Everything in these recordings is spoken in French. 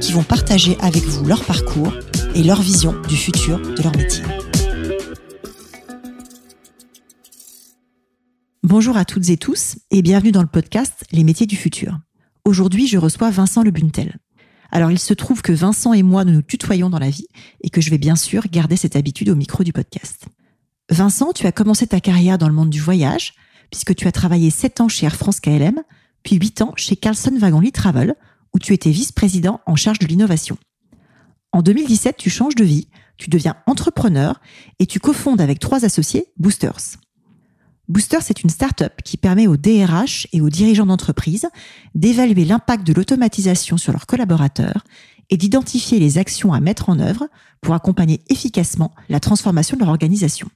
qui vont partager avec vous leur parcours et leur vision du futur de leur métier. Bonjour à toutes et tous et bienvenue dans le podcast Les métiers du futur. Aujourd'hui, je reçois Vincent Le Buntel. Alors, il se trouve que Vincent et moi, nous nous tutoyons dans la vie et que je vais bien sûr garder cette habitude au micro du podcast. Vincent, tu as commencé ta carrière dans le monde du voyage, puisque tu as travaillé 7 ans chez Air France KLM, puis 8 ans chez Carlson Wagon Travel, où tu étais vice-président en charge de l'innovation. En 2017, tu changes de vie, tu deviens entrepreneur et tu cofondes avec trois associés Boosters. Boosters, c'est une start-up qui permet aux DRH et aux dirigeants d'entreprise d'évaluer l'impact de l'automatisation sur leurs collaborateurs et d'identifier les actions à mettre en œuvre pour accompagner efficacement la transformation de leur organisation.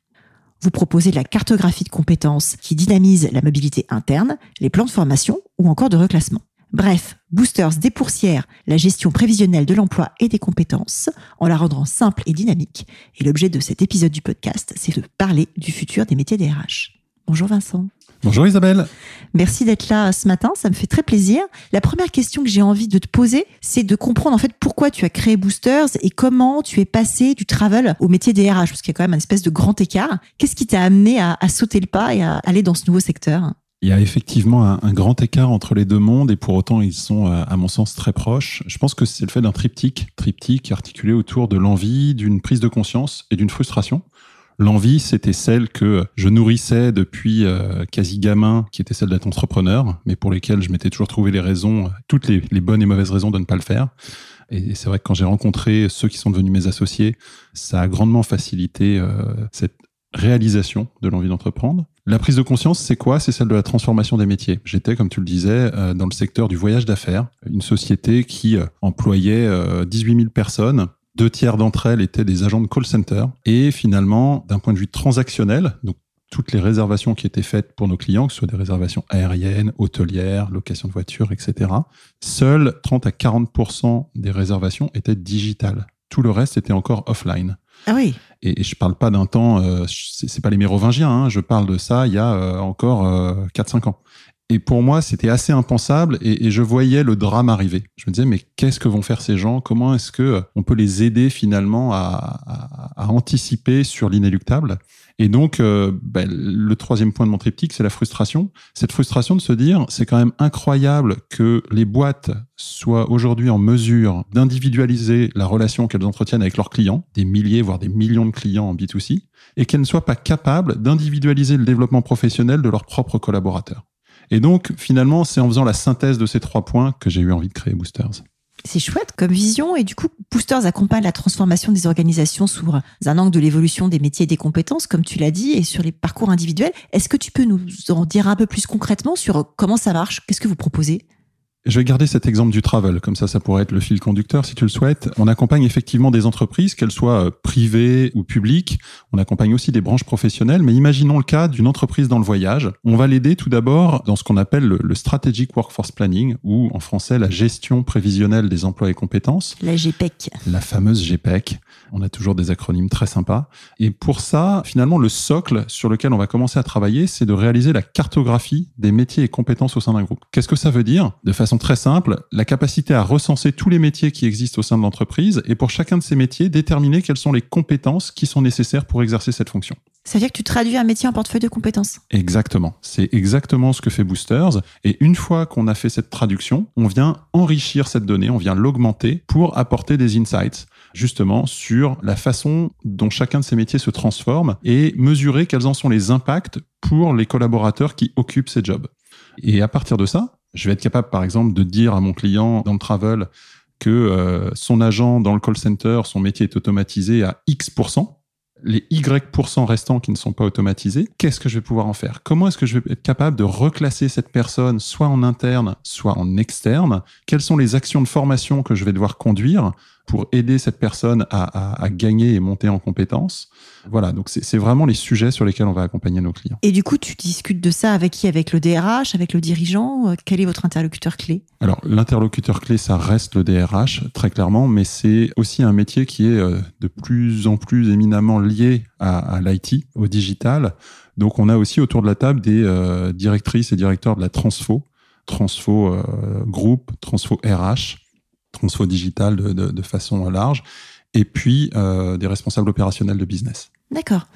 Vous proposez de la cartographie de compétences qui dynamise la mobilité interne, les plans de formation ou encore de reclassement. Bref, Boosters dépoursière la gestion prévisionnelle de l'emploi et des compétences en la rendant simple et dynamique. Et l'objet de cet épisode du podcast, c'est de parler du futur des métiers des RH. Bonjour Vincent. Bonjour Isabelle. Merci d'être là ce matin, ça me fait très plaisir. La première question que j'ai envie de te poser, c'est de comprendre en fait pourquoi tu as créé Boosters et comment tu es passé du travel au métier des RH, parce qu'il y a quand même un espèce de grand écart. Qu'est-ce qui t'a amené à, sauter le pas et à aller dans ce nouveau secteur? Il y a effectivement un, grand écart entre les deux mondes et pour autant ils sont à mon sens très proches. Je pense que c'est le fait d'un triptyque, triptyque articulé autour de l'envie, d'une prise de conscience et d'une frustration. L'envie, c'était celle que je nourrissais depuis euh, quasi gamin, qui était celle d'être entrepreneur, mais pour lesquelles je m'étais toujours trouvé les raisons, toutes les, bonnes et mauvaises raisons de ne pas le faire. Et c'est vrai que quand j'ai rencontré ceux qui sont devenus mes associés, ça a grandement facilité euh, cette réalisation de l'envie d'entreprendre. La prise de conscience, c'est quoi? C'est celle de la transformation des métiers. J'étais, comme tu le disais, euh, dans le secteur du voyage d'affaires, une société qui employait 18 000 personnes deux tiers d'entre elles étaient des agents de call center. Et finalement, d'un point de vue transactionnel, donc toutes les réservations qui étaient faites pour nos clients, que ce soit des réservations aériennes, hôtelières, location de voitures, etc., seuls 30 à 40% des réservations étaient digitales. Tout le reste était encore offline. Ah oui. Et, je parle pas d'un temps, euh, c'est pas les mérovingiens, hein, je parle de ça il y a euh, encore euh, 4-5 ans. Et pour moi, c'était assez impensable et, je voyais le drame arriver. Je me disais, mais qu'est-ce que vont faire ces gens? Comment est-ce que euh, on peut les aider finalement à, anticiper sur l'inéluctable? Et donc, euh, ben, le troisième point de mon triptyque, c'est la frustration. Cette frustration de se dire, c'est quand même incroyable que les boîtes soient aujourd'hui en mesure d'individualiser la relation qu'elles entretiennent avec leurs clients, des milliers, voire des millions de clients en B2C, et qu'elles ne soient pas capables d'individualiser le développement professionnel de leurs propres collaborateurs. Et donc, finalement, c'est en faisant la synthèse de ces trois points que j'ai eu envie de créer Boosters. C'est chouette comme vision. Et du coup, Boosters accompagne la transformation des organisations sous un angle de l'évolution des métiers et des compétences, comme tu l'as dit, et sur les parcours individuels. Est-ce que tu peux nous en dire un peu plus concrètement sur comment ça marche? Qu'est-ce que vous proposez? Je vais garder cet exemple du travel, comme ça, ça pourrait être le fil conducteur si tu le souhaites. On accompagne effectivement des entreprises, qu'elles soient euh, privées ou publiques. On accompagne aussi des branches professionnelles, mais imaginons le cas d'une entreprise dans le voyage. On va l'aider tout d'abord dans ce qu'on appelle le, Strategic Workforce Planning, ou en français la gestion prévisionnelle des emplois et compétences. La GPEC. La fameuse GPEC. On a toujours des acronymes très sympas. Et pour ça, finalement, le socle sur lequel on va commencer à travailler, c'est de réaliser la cartographie des métiers et compétences au sein d'un groupe. Qu'est-ce que ça veut dire? De façon très simple, la capacité à recenser tous les métiers qui existent au sein de l'entreprise et pour chacun de ces métiers, déterminer quelles sont les compétences qui sont nécessaires pour exercer cette fonction. Ça veut dire que tu traduis un métier en portefeuille de compétences. Exactement. C'est exactement ce que fait Boosters. Et une fois qu'on a fait cette traduction, on vient enrichir cette donnée, on vient l'augmenter pour apporter des insights justement sur la façon dont chacun de ces métiers se transforme et mesurer quels en sont les impacts pour les collaborateurs qui occupent ces jobs. Et à partir de ça, je vais être capable, par exemple, de dire à mon client dans le travel que euh, son agent dans le call center, son métier est automatisé à X%. les Y% restants qui ne sont pas automatisés, qu'est-ce que je vais pouvoir en faire? Comment est-ce que je vais être capable de reclasser cette personne soit en interne, soit en externe? Quelles sont les actions de formation que je vais devoir conduire? Pour aider cette personne à, gagner et monter en compétences. Voilà, donc c'est vraiment les sujets sur lesquels on va accompagner nos clients. Et du coup, tu discutes de ça avec qui? Avec le DRH, avec le dirigeant? Euh, Quel est votre interlocuteur clé? Alors, l'interlocuteur clé, ça reste le DRH, très clairement, mais c'est aussi un métier qui est euh, de plus en plus éminemment lié à, l'IT, au digital. Donc, on a aussi autour de la table des euh, directrices et directeurs de la Transfo, Transfo Group, Transfo RH, transfo digital de, de, façon large, et puis euh, des responsables opérationnels de business. D'accord.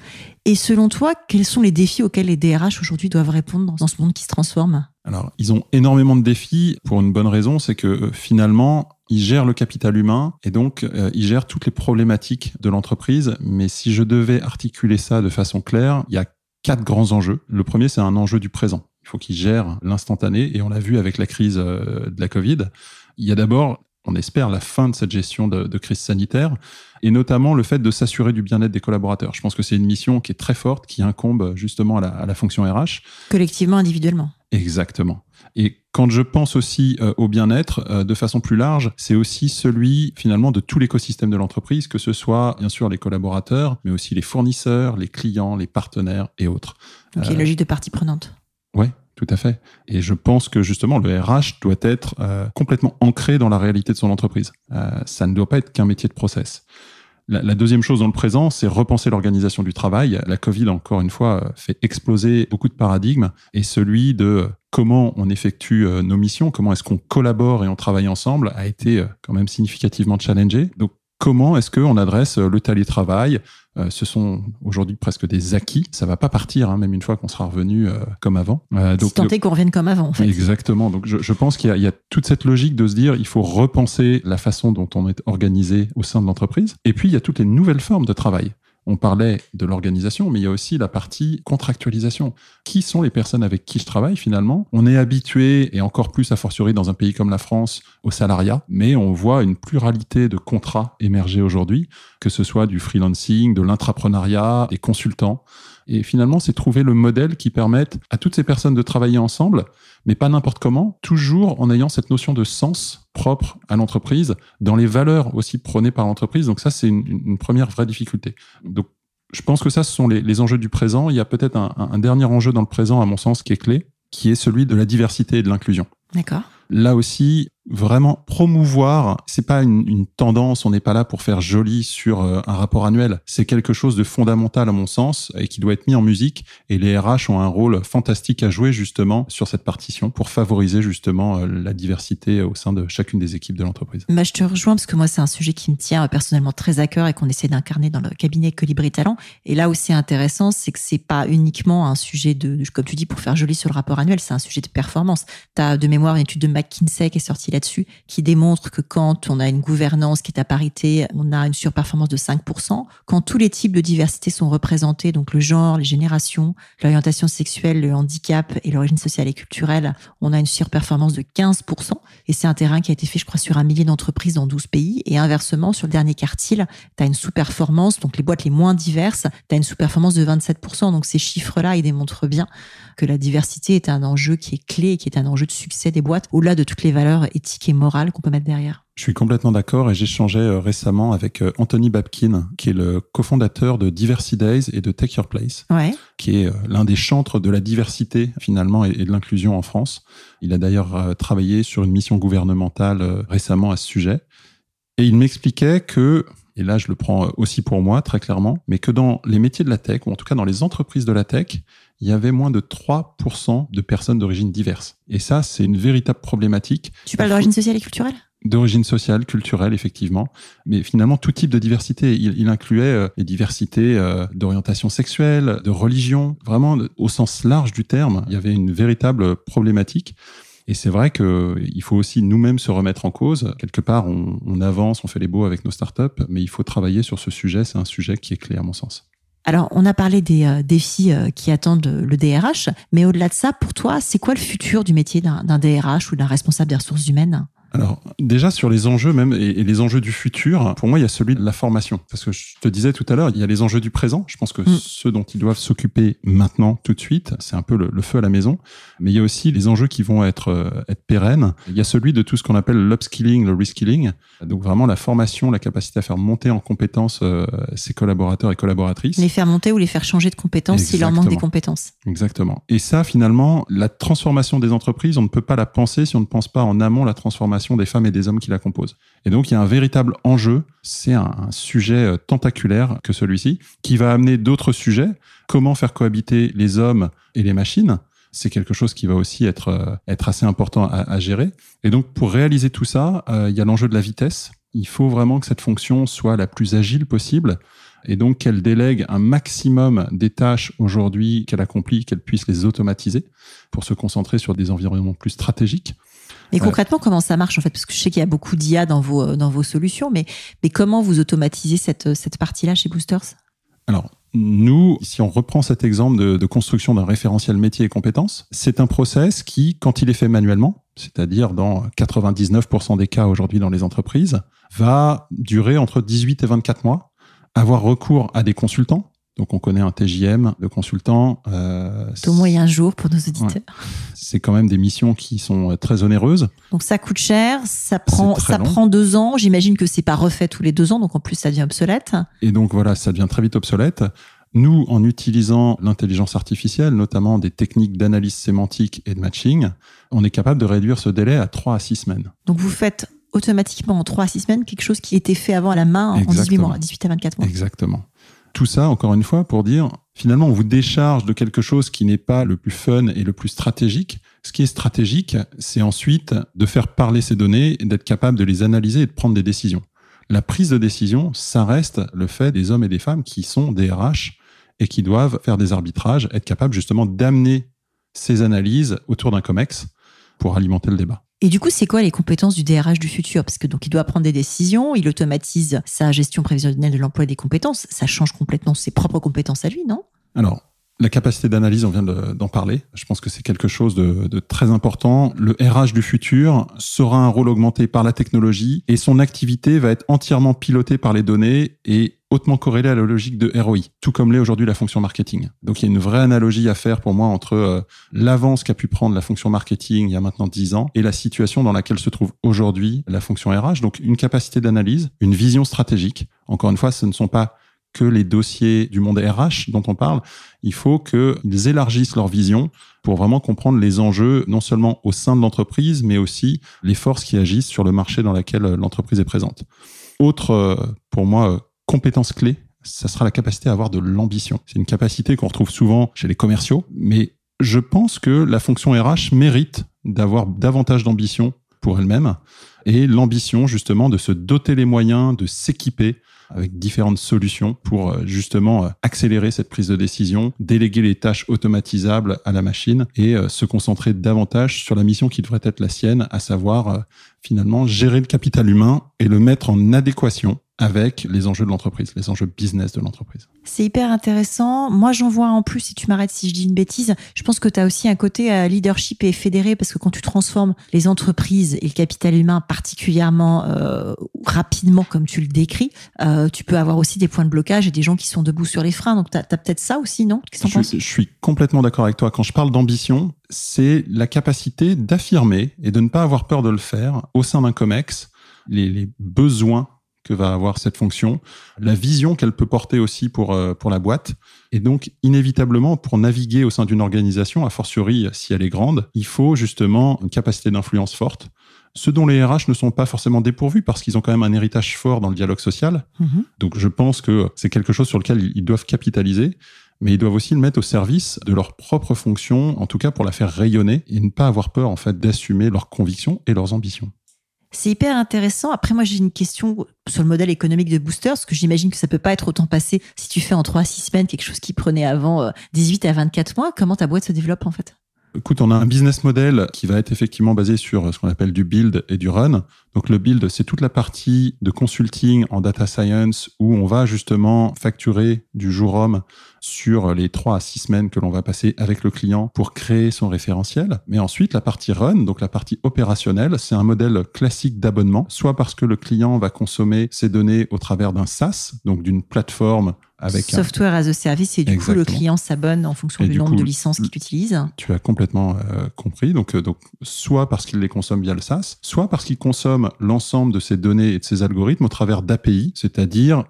Et selon toi, quels sont les défis auxquels les DRH aujourd'hui doivent répondre dans ce monde qui se transforme? Alors, ils ont énormément de défis pour une bonne raison, c'est que euh, finalement, ils gèrent le capital humain et donc euh, ils gèrent toutes les problématiques de l'entreprise. Mais si je devais articuler ça de façon claire, il y a quatre grands enjeux. Le premier, c'est un enjeu du présent. Il faut qu'ils gèrent l'instantané et on l'a vu avec la crise de la Covid. Il y a d'abord on espère, la fin de cette gestion de, crise sanitaire, et notamment le fait de s'assurer du bien-être des collaborateurs. Je pense que c'est une mission qui est très forte, qui incombe justement à la, fonction RH. Collectivement, individuellement. Exactement. Et quand je pense aussi euh, au bien-être, euh, de façon plus large, c'est aussi celui finalement de tout l'écosystème de l'entreprise, que ce soit bien sûr les collaborateurs, mais aussi les fournisseurs, les clients, les partenaires et autres. Donc il y a une logique de partie prenante. Ouais, tout à fait. Et je pense que justement, le RH doit être euh, complètement ancré dans la réalité de son entreprise. Euh, ça ne doit pas être qu'un métier de process. La, deuxième chose dans le présent, c'est repenser l'organisation du travail. La Covid, encore une fois, fait exploser beaucoup de paradigmes et celui de comment on effectue euh, nos missions, comment est-ce qu'on collabore et on travaille ensemble a été quand même significativement challengé. Comment est-ce qu'on adresse le télétravail? Euh, ce sont aujourd'hui presque des acquis. Ça va pas partir, hein, même une fois qu'on sera revenu euh, comme avant. Euh, donc, si qu'on revienne comme avant. En fait. Exactement. Donc je, je pense qu'il y, y, a toute cette logique de se dire, il faut repenser la façon dont on est organisé au sein de l'entreprise. Et puis il y a toutes les nouvelles formes de travail. On parlait de l'organisation, mais il y a aussi la partie contractualisation. Qui sont les personnes avec qui je travaille finalement? On est habitué, et encore plus à fortiori dans un pays comme la France, au salariat, mais on voit une pluralité de contrats émerger aujourd'hui, que ce soit du freelancing, de l'intrapreneuriat, des consultants. Et finalement, c'est trouver le modèle qui permette à toutes ces personnes de travailler ensemble, mais pas n'importe comment, toujours en ayant cette notion de sens propre à l'entreprise, dans les valeurs aussi prônées par l'entreprise. Donc ça, c'est une, première vraie difficulté. Donc je pense que ça, ce sont les, enjeux du présent. Il y a peut-être un, un dernier enjeu dans le présent, à mon sens, qui est clé, qui est celui de la diversité et de l'inclusion. D'accord. Là aussi, vraiment promouvoir, c'est pas une, tendance, on n'est pas là pour faire joli sur euh, un rapport annuel. C'est quelque chose de fondamental à mon sens et qui doit être mis en musique. Et les RH ont un rôle fantastique à jouer justement sur cette partition pour favoriser justement euh, la diversité au sein de chacune des équipes de l'entreprise. Bah, je te rejoins parce que moi c'est un sujet qui me tient euh, personnellement très à cœur et qu'on essaie d'incarner dans le cabinet Colibri Talent. Et là où c'est intéressant, c'est que c'est pas uniquement un sujet de, comme tu dis, pour faire joli sur le rapport annuel, c'est un sujet de performance. Tu as de mémoire une étude de McKinsey qui est sortie là-dessus, qui démontre que quand on a une gouvernance qui est à parité, on a une surperformance de 5%. Quand tous les types de diversité sont représentés, donc le genre, les générations, l'orientation sexuelle, le handicap et l'origine sociale et culturelle, on a une surperformance de 15%. Et c'est un terrain qui a été fait, je crois, sur un millier d'entreprises dans 12 pays. Et inversement, sur le dernier quartile, tu as une sous-performance, donc les boîtes les moins diverses, tu as une sous-performance de 27%. Donc ces chiffres-là, ils démontrent bien que la diversité est un enjeu qui est clé et qui est un enjeu de succès des boîtes, au-delà de toutes les valeurs éthiques et morales qu'on peut mettre derrière. Je suis complètement d'accord et j'échangeais euh, récemment avec euh, Anthony Babkin, qui est le cofondateur de Diversity Days et de Take Your Place, qui est euh, l'un des chantres de la diversité finalement et de l'inclusion en France. Il a d'ailleurs travaillé sur une mission gouvernementale récemment à ce sujet. Et il m'expliquait que, et là je le prends aussi pour moi très clairement, mais que dans les métiers de la tech, ou en tout cas dans les entreprises de la tech, il y avait moins de 3% de personnes d'origine diverse. Et ça, c'est une véritable problématique. Tu parles d'origine sociale et culturelle? D'origine sociale, culturelle, effectivement. Mais finalement, tout type de diversité. Il, incluait euh, les diversités euh, d'orientation sexuelle, de religion. Vraiment, au sens large du terme, il y avait une véritable problématique. Et c'est vrai qu'il faut aussi nous-mêmes se remettre en cause. Quelque part, on, on avance, on fait les beaux avec nos startups, mais il faut travailler sur ce sujet. C'est un sujet qui est clé à mon sens. Alors, on a parlé des euh, défis euh, qui attendent le DRH, mais au-delà de ça, pour toi, c'est quoi le futur du métier d'un DRH ou d'un responsable des ressources humaines? Alors, Déjà sur les enjeux même et, les enjeux du futur, pour moi il y a celui de la formation. Parce que je te disais tout à l'heure, il y a les enjeux du présent. Je pense que mm. ceux dont ils doivent s'occuper maintenant, tout de suite, c'est un peu le, feu à la maison. Mais il y a aussi les enjeux qui vont être, euh, être pérennes. Il y a celui de tout ce qu'on appelle l'upskilling, le reskilling. Donc vraiment la formation, la capacité à faire monter en compétences euh, ses collaborateurs et collaboratrices. Les faire monter ou les faire changer de compétences s'il leur manque des compétences. Exactement. Et ça, finalement, la transformation des entreprises, on ne peut pas la penser si on ne pense pas en amont la transformation des femmes et des hommes qui la composent. Et donc, il y a un véritable enjeu. C'est un, sujet euh, tentaculaire que celui-ci, qui va amener d'autres sujets. Comment faire cohabiter les hommes et les machines? C'est quelque chose qui va aussi être, euh, être assez important à, gérer. Et donc, pour réaliser tout ça, euh, il y a l'enjeu de la vitesse. Il faut vraiment que cette fonction soit la plus agile possible et donc qu'elle délègue un maximum des tâches aujourd'hui qu'elle accomplit, qu'elle puisse les automatiser pour se concentrer sur des environnements plus stratégiques. Et concrètement, comment ça marche en fait? Parce que je sais qu'il y a beaucoup d'IA dans vos, dans vos solutions, mais, mais comment vous automatisez cette, cette partie-là chez Boosters? Alors, nous, si on reprend cet exemple de, construction d'un référentiel métier et compétences, c'est un process qui, quand il est fait manuellement, c'est-à-dire dans 99% des cas aujourd'hui dans les entreprises, va durer entre 18 et 24 mois, avoir recours à des consultants donc on connaît un TJM de consultant. Euh, au moyen jour pour nos auditeurs. C'est quand même des missions qui sont euh, très onéreuses. Donc ça coûte cher, ça prend ça prend deux ans. J'imagine que c'est pas refait tous les deux ans, donc en plus ça devient obsolète. Et donc voilà, ça devient très vite obsolète. Nous, en utilisant l'intelligence artificielle, notamment des techniques d'analyse sémantique et de matching, on est capable de réduire ce délai à 3 à 6 semaines. Donc vous faites automatiquement en 3 à 6 semaines quelque chose qui était fait avant à la main en 18 mois, 18 à 24 mois. Exactement. Tout ça, encore une fois, pour dire, finalement, on vous décharge de quelque chose qui n'est pas le plus fun et le plus stratégique. Ce qui est stratégique, c'est ensuite de faire parler ces données et d'être capable de les analyser et de prendre des décisions. La prise de décision, ça reste le fait des hommes et des femmes qui sont des RH et qui doivent faire des arbitrages, être capables justement d'amener ces analyses autour d'un COMEX pour alimenter le débat. Et du coup, c'est quoi les compétences du DRH du futur? Parce que donc il doit prendre des décisions, il automatise sa gestion prévisionnelle de l'emploi et des compétences. Ça change complètement ses propres compétences à lui, non? Alors, la capacité d'analyse, on vient d'en parler. Je pense que c'est quelque chose de, très important. Le RH du futur sera un rôle augmenté par la technologie et son activité va être entièrement pilotée par les données et hautement corrélée à la logique de ROI, tout comme l'est aujourd'hui la fonction marketing. Donc il y a une vraie analogie à faire pour moi entre euh, l'avance qu'a pu prendre la fonction marketing il y a maintenant 10 ans et la situation dans laquelle se trouve aujourd'hui la fonction RH. Donc une capacité d'analyse, une vision stratégique. Encore une fois, ce ne sont pas que les dossiers du monde RH dont on parle, il faut qu'ils élargissent leur vision pour vraiment comprendre les enjeux, non seulement au sein de l'entreprise, mais aussi les forces qui agissent sur le marché dans lequel l'entreprise est présente. Autre, euh, pour moi, euh, compétence clé, ça sera la capacité à avoir de l'ambition. C'est une capacité qu'on retrouve souvent chez les commerciaux, mais je pense que la fonction RH mérite d'avoir davantage d'ambition pour elle-même et l'ambition justement de se doter les moyens, de s'équiper avec différentes solutions pour euh, justement euh, accélérer cette prise de décision, déléguer les tâches automatisables à la machine et euh, se concentrer davantage sur la mission qui devrait être la sienne, à savoir finalement gérer le capital humain et le mettre en adéquation avec les enjeux de l'entreprise, les enjeux business de l'entreprise. C'est hyper intéressant. Moi, j'en vois en plus, si tu m'arrêtes si je dis une bêtise, je pense que tu as aussi un côté euh, leadership et fédéré, parce que quand tu transformes les entreprises et le capital humain particulièrement euh, rapidement, comme tu le décris, euh, tu peux avoir aussi des points de blocage et des gens qui sont debout sur les freins. Donc, tu as, peut-être ça aussi, non? Je, je suis complètement d'accord avec toi. Quand je parle d'ambition, c'est la capacité d'affirmer et de ne pas avoir peur de le faire au sein d'un COMEX les, les besoins que va avoir cette fonction, la vision qu'elle peut porter aussi pour, euh, pour la boîte. Et donc, inévitablement, pour naviguer au sein d'une organisation, a fortiori si elle est grande, il faut justement une capacité d'influence forte, ce dont les RH ne sont pas forcément dépourvus parce qu'ils ont quand même un héritage fort dans le dialogue social. Mm-hmm. Donc, je pense que c'est quelque chose sur lequel ils doivent capitaliser mais ils doivent aussi le mettre au service de leur propre fonction, en tout cas pour la faire rayonner et ne pas avoir peur en fait d'assumer leurs convictions et leurs ambitions. C'est hyper intéressant. Après, moi, j'ai une question sur le modèle économique de Booster, parce que j'imagine que ça peut pas être autant passé si tu fais en 3 à 6 semaines quelque chose qui prenait avant 18 euh, à 24 mois. Comment ta boîte se développe, en fait? Écoute, on a un business model qui va être effectivement basé sur ce qu'on appelle du build et du run. Donc le build, c'est toute la partie de consulting en data science où on va justement facturer du jour homme sur les trois à six semaines que l'on va passer avec le client pour créer son référentiel. Mais ensuite, la partie run, donc la partie opérationnelle, c'est un modèle classique d'abonnement, soit parce que le client va consommer ses données au travers d'un SaaS, donc d'une plateforme avec software as a service et du coup le client s'abonne en fonction du, nombre de licences qu'il utilise. Tu as complètement euh, compris. Donc, euh, donc soit parce qu'il les consomme via le SaaS, soit parce qu'il consomme l'ensemble de ces données et de ces algorithmes au travers d'API, c'est-à-dire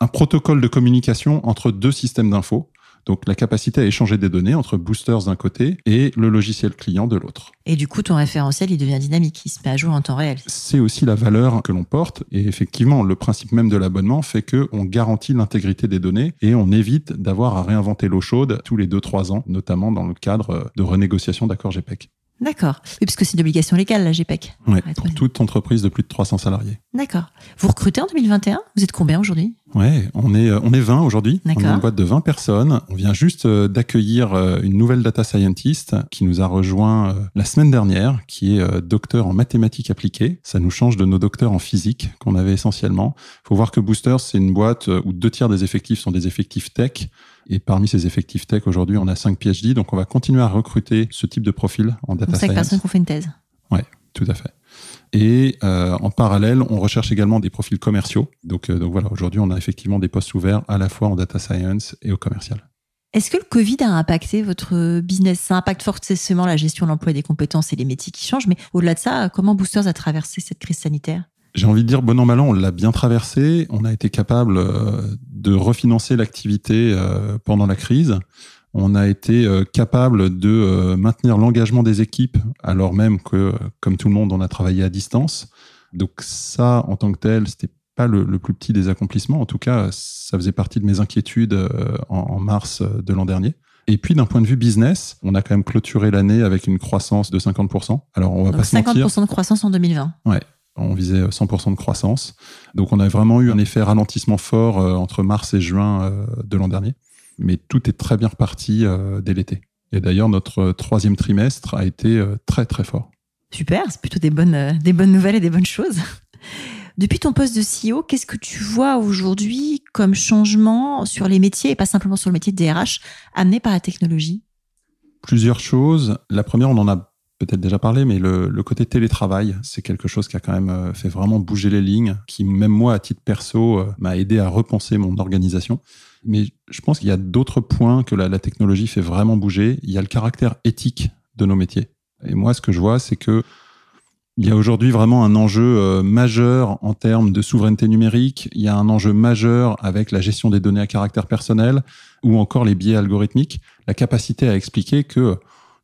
un protocole de communication entre deux systèmes d'infos donc la capacité à échanger des données entre boosters d'un côté et le logiciel client de l'autre. Et du coup, ton référentiel, il devient dynamique, il se met à jour en temps réel. C'est aussi la valeur que l'on porte. Et effectivement, le principe même de l'abonnement fait qu'on garantit l'intégrité des données et on évite d'avoir à réinventer l'eau chaude tous les 2-3 ans, notamment dans le cadre de renégociation d'accords GPEC. D'accord. Oui, puisque c'est une obligation légale, la GPEC. Oui, pour toute entreprise de plus de 300 salariés. D'accord. Vous recrutez en 2021 Vous êtes combien aujourd'hui? Ouais, on est, euh, on est 20 aujourd'hui. On est une boîte de 20 personnes. On vient juste euh, d'accueillir euh, une nouvelle data scientist qui nous a rejoint la semaine dernière, qui est docteur en mathématiques appliquées. Ça nous change de nos docteurs en physique qu'on avait essentiellement. Il faut voir que Booster, c'est une boîte où deux tiers des effectifs sont des effectifs tech. Et parmi ces effectifs tech, aujourd'hui, on a 5 PhD. Donc, on va continuer à recruter ce type de profil en data science. 5 personnes qui ont fait une thèse. Ouais, tout à fait. Et euh, en parallèle, on recherche également des profils commerciaux. Donc, euh, donc voilà, aujourd'hui, on a effectivement des postes ouverts à la fois en data science et au commercial. Est-ce que le Covid a impacté votre business? Ça impacte forcément la gestion de l'emploi des compétences et les métiers qui changent, mais au-delà de ça, comment Boosters a traversé cette crise sanitaire? J'ai envie de dire, bon an, mal an, on l'a bien traversé. On a été capable euh, de refinancer l'activité pendant la crise. On a été euh, capable de euh, maintenir l'engagement des équipes, alors même que, comme tout le monde, on a travaillé à distance. Donc ça, en tant que tel, c'était pas le, plus petit des accomplissements. En tout cas, ça faisait partie de mes inquiétudes euh, en, mars de l'an dernier. Et puis d'un point de vue business, on a quand même clôturé l'année avec une croissance de 50%. Alors on va pas 50% de croissance en 2020. Ouais. On visait 100% de croissance. Donc on a vraiment eu un effet ralentissement fort entre mars et juin de l'an dernier mais tout est très bien reparti euh, dès l'été. Et d'ailleurs, notre troisième trimestre a été euh, très très fort. Super, c'est plutôt des bonnes, euh, des bonnes nouvelles et des bonnes choses. Depuis ton poste de CEO, qu'est-ce que tu vois aujourd'hui comme changement sur les métiers et pas simplement sur le métier de DRH amené par la technologie? Plusieurs choses. La première, on en a peut-être déjà parlé, mais le, côté télétravail, c'est quelque chose qui a quand même fait vraiment bouger les lignes, qui même moi, à titre perso, m'a aidé à repenser mon organisation. Mais je pense qu'il y a d'autres points que la, technologie fait vraiment bouger. Il y a le caractère éthique de nos métiers. Et moi, ce que je vois, c'est que il y a aujourd'hui vraiment un enjeu euh, majeur en termes de souveraineté numérique. Il y a un enjeu majeur avec la gestion des données à caractère personnel ou encore les biais algorithmiques. La capacité à expliquer que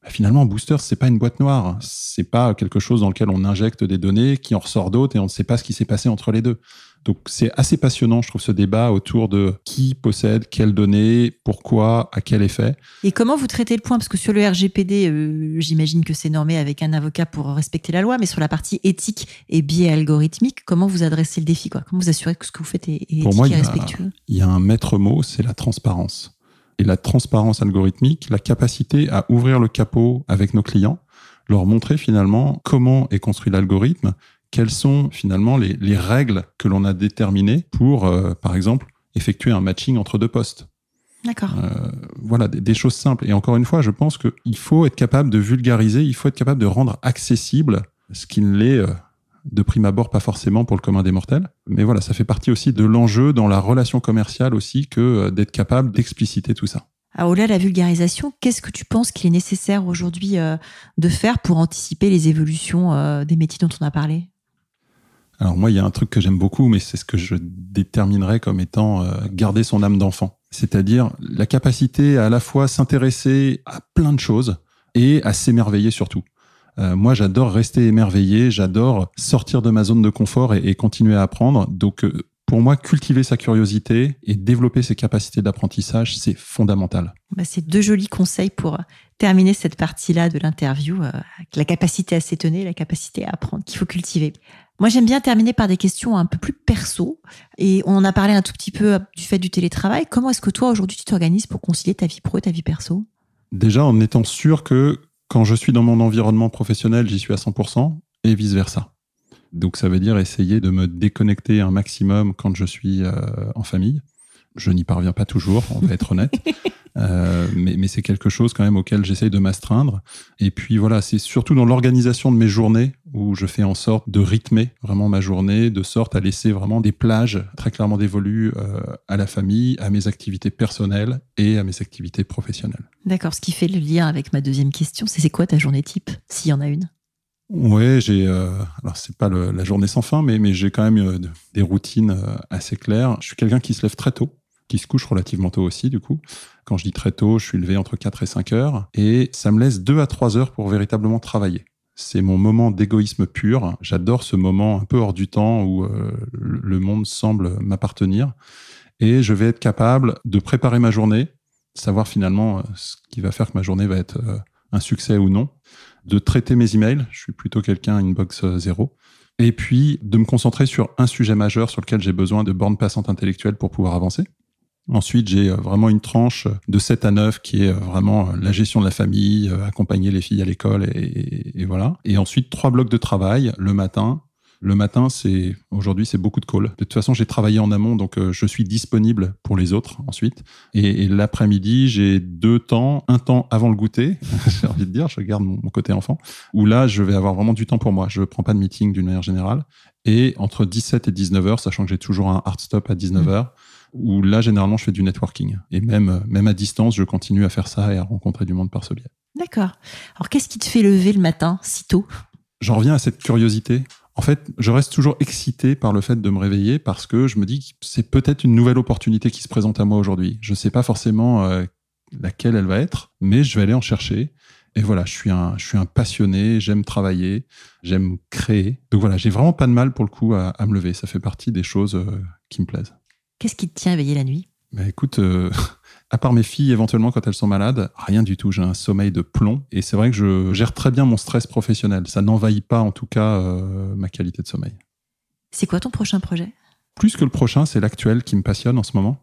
bah, finalement, Booster, c'est pas une boîte noire. C'est pas quelque chose dans lequel on injecte des données qui en ressort d'autres et on ne sait pas ce qui s'est passé entre les deux. Donc c'est assez passionnant, je trouve, ce débat autour de qui possède quelles données, pourquoi, à quel effet. Et comment vous traitez le point? Parce que sur le RGPD, euh, j'imagine que c'est normé avec un avocat pour respecter la loi, mais sur la partie éthique et biais algorithmique, comment vous adressez le défi quoi? Comment vous assurez que ce que vous faites est, est éthique et respectueux? Il y a un maître mot, c'est la transparence. Et la transparence algorithmique, la capacité à ouvrir le capot avec nos clients, leur montrer finalement comment est construit l'algorithme, quelles sont finalement les, règles que l'on a déterminées pour, euh, par exemple, effectuer un matching entre deux postes. D'accord. Euh, voilà, des, choses simples. Et encore une fois, je pense qu'il faut être capable de vulgariser, il faut être capable de rendre accessible ce qui ne l'est euh, de prime abord pas forcément pour le commun des mortels. Mais voilà, ça fait partie aussi de l'enjeu dans la relation commerciale aussi que d'être capable d'expliciter tout ça. au-delà de la vulgarisation, qu'est-ce que tu penses qu'il est nécessaire aujourd'hui de faire pour anticiper les évolutions des métiers dont on a parlé? Alors moi, il y a un truc que j'aime beaucoup, mais c'est ce que je déterminerais comme étant euh, garder son âme d'enfant. C'est-à-dire la capacité à à la fois s'intéresser à plein de choses et à s'émerveiller surtout. Euh, moi, j'adore rester émerveillé, j'adore sortir de ma zone de confort et, continuer à apprendre. Donc, euh, pour moi, cultiver sa curiosité et développer ses capacités d'apprentissage, c'est fondamental. Bah, c'est deux jolis conseils pour terminer cette partie-là de l'interview. la capacité à s'étonner, la capacité à apprendre qu'il faut cultiver. Moi, j'aime bien terminer par des questions un peu plus perso. Et on en a parlé un tout petit peu du fait du télétravail. Comment est-ce que toi, aujourd'hui, tu t'organises pour concilier ta vie pro et ta vie perso? Déjà, en étant sûr que Quand je suis dans mon environnement professionnel, j'y suis à 100% et vice-versa. Donc ça veut dire essayer de me déconnecter un maximum quand je suis euh, en famille. Je n'y parviens pas toujours, on va être honnête. Euh, mais, mais c'est quelque chose quand même auquel j'essaye de m'astreindre. Et puis voilà, c'est surtout dans l'organisation de mes journées où je fais en sorte de rythmer vraiment ma journée, de sorte à laisser vraiment des plages très clairement dévolues euh, à la famille, à mes activités personnelles et à mes activités professionnelles. D'accord, ce qui fait le lien avec ma deuxième question, c'est c'est quoi ta journée type, s'il y en a une? Ouais, j'ai. Euh, alors c'est pas le, la journée sans fin, mais mais j'ai quand même euh, des routines euh, assez claires. Je suis quelqu'un qui se lève très tôt, qui se couche relativement tôt aussi, du coup. Quand je dis très tôt, je suis levé entre 4 et 5 heures, et ça me laisse 2 à 3 heures pour véritablement travailler. C'est mon moment d'égoïsme pur. J'adore ce moment un peu hors du temps où euh, le monde semble m'appartenir, et je vais être capable de préparer ma journée, savoir finalement euh, ce qui va faire que ma journée va être euh, un succès ou non de traiter mes emails. Je suis plutôt quelqu'un inbox zéro. Et puis de me concentrer sur un sujet majeur sur lequel j'ai besoin de bornes passantes intellectuelles pour pouvoir avancer. Ensuite, j'ai euh, vraiment une tranche de 7 à 9 qui est euh, vraiment la gestion de la famille, accompagner les filles à l'école et, voilà. Et ensuite, trois blocs de travail le matin, le matin, c'est aujourd'hui, c'est beaucoup de calls. De toute façon, j'ai travaillé en amont, donc euh, je suis disponible pour les autres ensuite. Et, l'après-midi, j'ai deux temps, un temps avant le goûter, j'ai envie de dire, je garde mon, mon, côté enfant, où là, je vais avoir vraiment du temps pour moi. Je ne prends pas de meeting d'une manière générale. Et entre 17 et 19 heures, sachant que j'ai toujours un hard stop à 19 heures, où là, généralement, je fais du networking. Et même, même à distance, je continue à faire ça et à rencontrer du monde par ce biais. D'accord. Alors, qu'est-ce qui te fait lever le matin si tôt? J'en reviens à cette curiosité. En fait, je reste toujours excité par le fait de me réveiller parce que je me dis que c'est peut-être une nouvelle opportunité qui se présente à moi aujourd'hui. Je ne sais pas forcément euh, laquelle elle va être, mais je vais aller en chercher. Et voilà, je suis un, je suis un passionné, j'aime travailler, j'aime créer. Donc voilà, j'ai vraiment pas de mal pour le coup à, à, me lever. Ça fait partie des choses euh, qui me plaisent. Qu'est-ce qui te tient éveillé la nuit? Bah, Écoute, euh, à part mes filles éventuellement quand elles sont malades, rien du tout. J'ai un sommeil de plomb et c'est vrai que je gère très bien mon stress professionnel. Ça n'envahit pas en tout cas euh, ma qualité de sommeil. C'est quoi ton prochain projet? Plus que le prochain, c'est l'actuel qui me passionne en ce moment.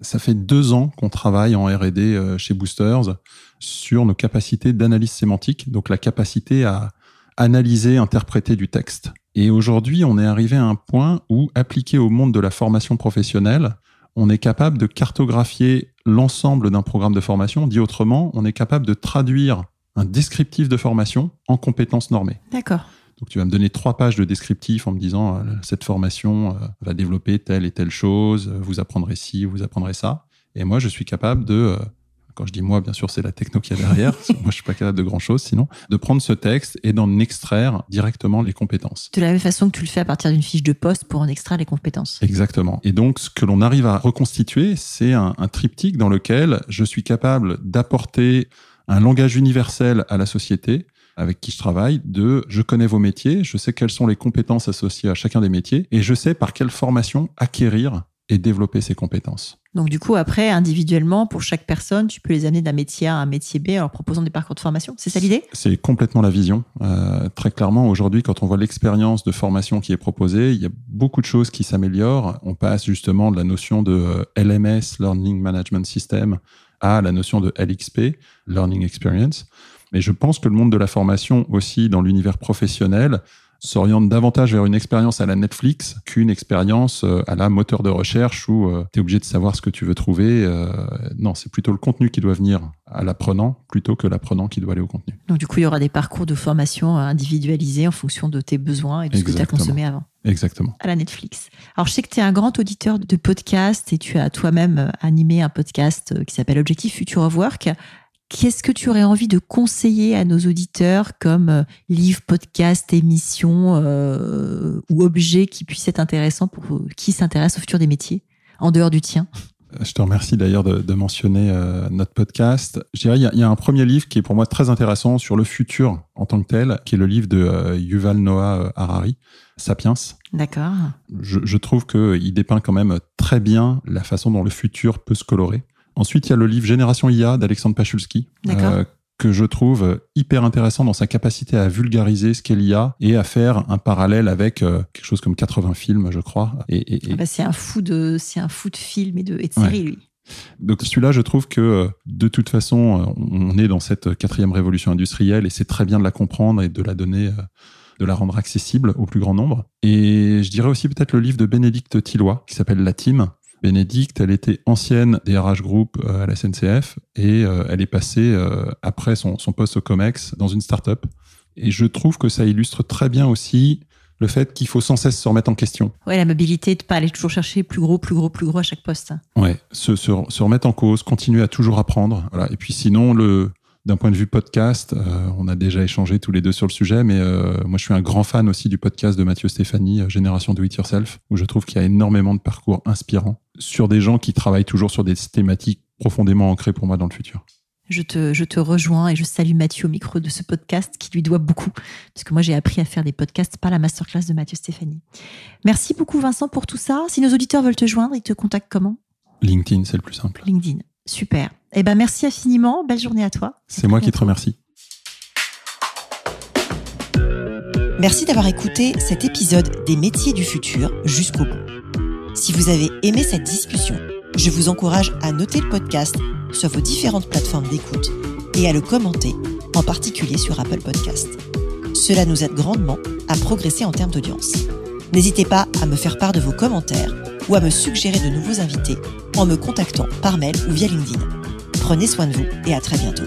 Ça fait deux ans qu'on travaille en R&D euh, chez Boosters sur nos capacités d'analyse sémantique, donc la capacité à analyser, interpréter du texte. Et aujourd'hui, on est arrivé à un point où, appliqué au monde de la formation professionnelle, on est capable de cartographier l'ensemble d'un programme de formation. Dit autrement, on est capable de traduire un descriptif de formation en compétences normées. D'accord. Donc tu vas me donner trois pages de descriptif en me disant euh, cette formation euh, va développer telle et telle chose, vous apprendrez ci, vous apprendrez ça. Et moi, je suis capable de euh, quand je dis moi, bien sûr, c'est la techno qui est derrière. moi, je suis pas capable de grand chose sinon. De prendre ce texte et d'en extraire directement les compétences. De la même façon que tu le fais à partir d'une fiche de poste pour en extraire les compétences. Exactement. Et donc, ce que l'on arrive à reconstituer, c'est un, un triptyque dans lequel je suis capable d'apporter un langage universel à la société avec qui je travaille, de je connais vos métiers, je sais quelles sont les compétences associées à chacun des métiers, et je sais par quelle formation acquérir et développer ces compétences. Donc du coup, après, individuellement, pour chaque personne, tu peux les amener d'un métier A à un métier B en leur proposant des parcours de formation. C'est ça l'idée? C'est complètement la vision. Euh, très clairement, aujourd'hui, quand on voit l'expérience de formation qui est proposée, il y a beaucoup de choses qui s'améliorent. On passe justement de la notion de euh, LMS, Learning Management System, à la notion de LXP, Learning Experience. Mais je pense que le monde de la formation aussi dans l'univers professionnel s'oriente davantage vers une expérience à la Netflix qu'une expérience euh, à la moteur de recherche où euh, tu es obligé de savoir ce que tu veux trouver. Euh, non, c'est plutôt le contenu qui doit venir à l'apprenant plutôt que l'apprenant qui doit aller au contenu. Donc du coup, il y aura des parcours de formation individualisés en fonction de tes besoins et de Exactement. ce que tu as consommé avant. Exactement. À la Netflix. Alors, je sais que tu es un grand auditeur de podcasts et tu as toi-même animé un podcast qui s'appelle Objectif Future of Work. Qu'est-ce que tu aurais envie de conseiller à nos auditeurs comme euh, livre, podcast, émission euh, ou objet qui puisse être intéressant pour qui s'intéresse au futur des métiers, en dehors du tien? Je te remercie d'ailleurs de, de, mentionner euh, notre podcast. Je dirais, il y, a, il y, a un premier livre qui est pour moi très intéressant sur le futur en tant que tel, qui est le livre de euh, Yuval Noah Harari, Sapiens. D'accord. Je, je trouve qu'il dépeint quand même très bien la façon dont le futur peut se colorer. Ensuite, il y a le livre Génération IA d'Alexandre Pachulski, euh, que je trouve hyper intéressant dans sa capacité à vulgariser ce qu'est l'IA et à faire un parallèle avec euh, quelque chose comme 80 films, je crois. Et, et, et... Ah bah c'est un fou de, c'est un fou de films et de, et de séries, ouais. lui. Donc celui-là, je trouve que de toute façon, on est dans cette quatrième révolution industrielle et c'est très bien de la comprendre et de la donner, de la rendre accessible au plus grand nombre. Et je dirais aussi peut-être le livre de Bénédicte Tillois qui s'appelle La Team. Bénédicte, elle était ancienne DRH Group à la SNCF et elle est passée après son, son poste au COMEX dans une start-up. Et je trouve que ça illustre très bien aussi le fait qu'il faut sans cesse se remettre en question. Ouais, la mobilité, de pas aller toujours chercher plus gros, plus gros, plus gros à chaque poste. Ouais, se, se, se remettre en cause, continuer à toujours apprendre. Voilà. Et puis sinon, le, d'un point de vue podcast, euh, on a déjà échangé tous les deux sur le sujet, mais euh, moi je suis un grand fan aussi du podcast de Mathieu Stéphanie, euh, Génération Do It Yourself, où je trouve qu'il y a énormément de parcours inspirants sur des gens qui travaillent toujours sur des thématiques profondément ancrées pour moi dans le futur. Je te, je te rejoins et je salue Mathieu au micro de ce podcast qui lui doit beaucoup, parce que moi j'ai appris à faire des podcasts par la masterclass de Mathieu Stéphanie. Merci beaucoup Vincent pour tout ça. Si nos auditeurs veulent te joindre, ils te contactent comment? LinkedIn, c'est le plus simple. LinkedIn, super. Eh ben merci infiniment, belle journée à toi. C'est moi qui te remercie. Merci d'avoir écouté cet épisode des métiers du futur jusqu'au bout. Si vous avez aimé cette discussion, je vous encourage à noter le podcast sur vos différentes plateformes d'écoute et à le commenter, en particulier sur Apple Podcast. Cela nous aide grandement à progresser en termes d'audience. N'hésitez pas à me faire part de vos commentaires ou à me suggérer de nouveaux invités en me contactant par mail ou via LinkedIn. Prenez soin de vous et à très bientôt.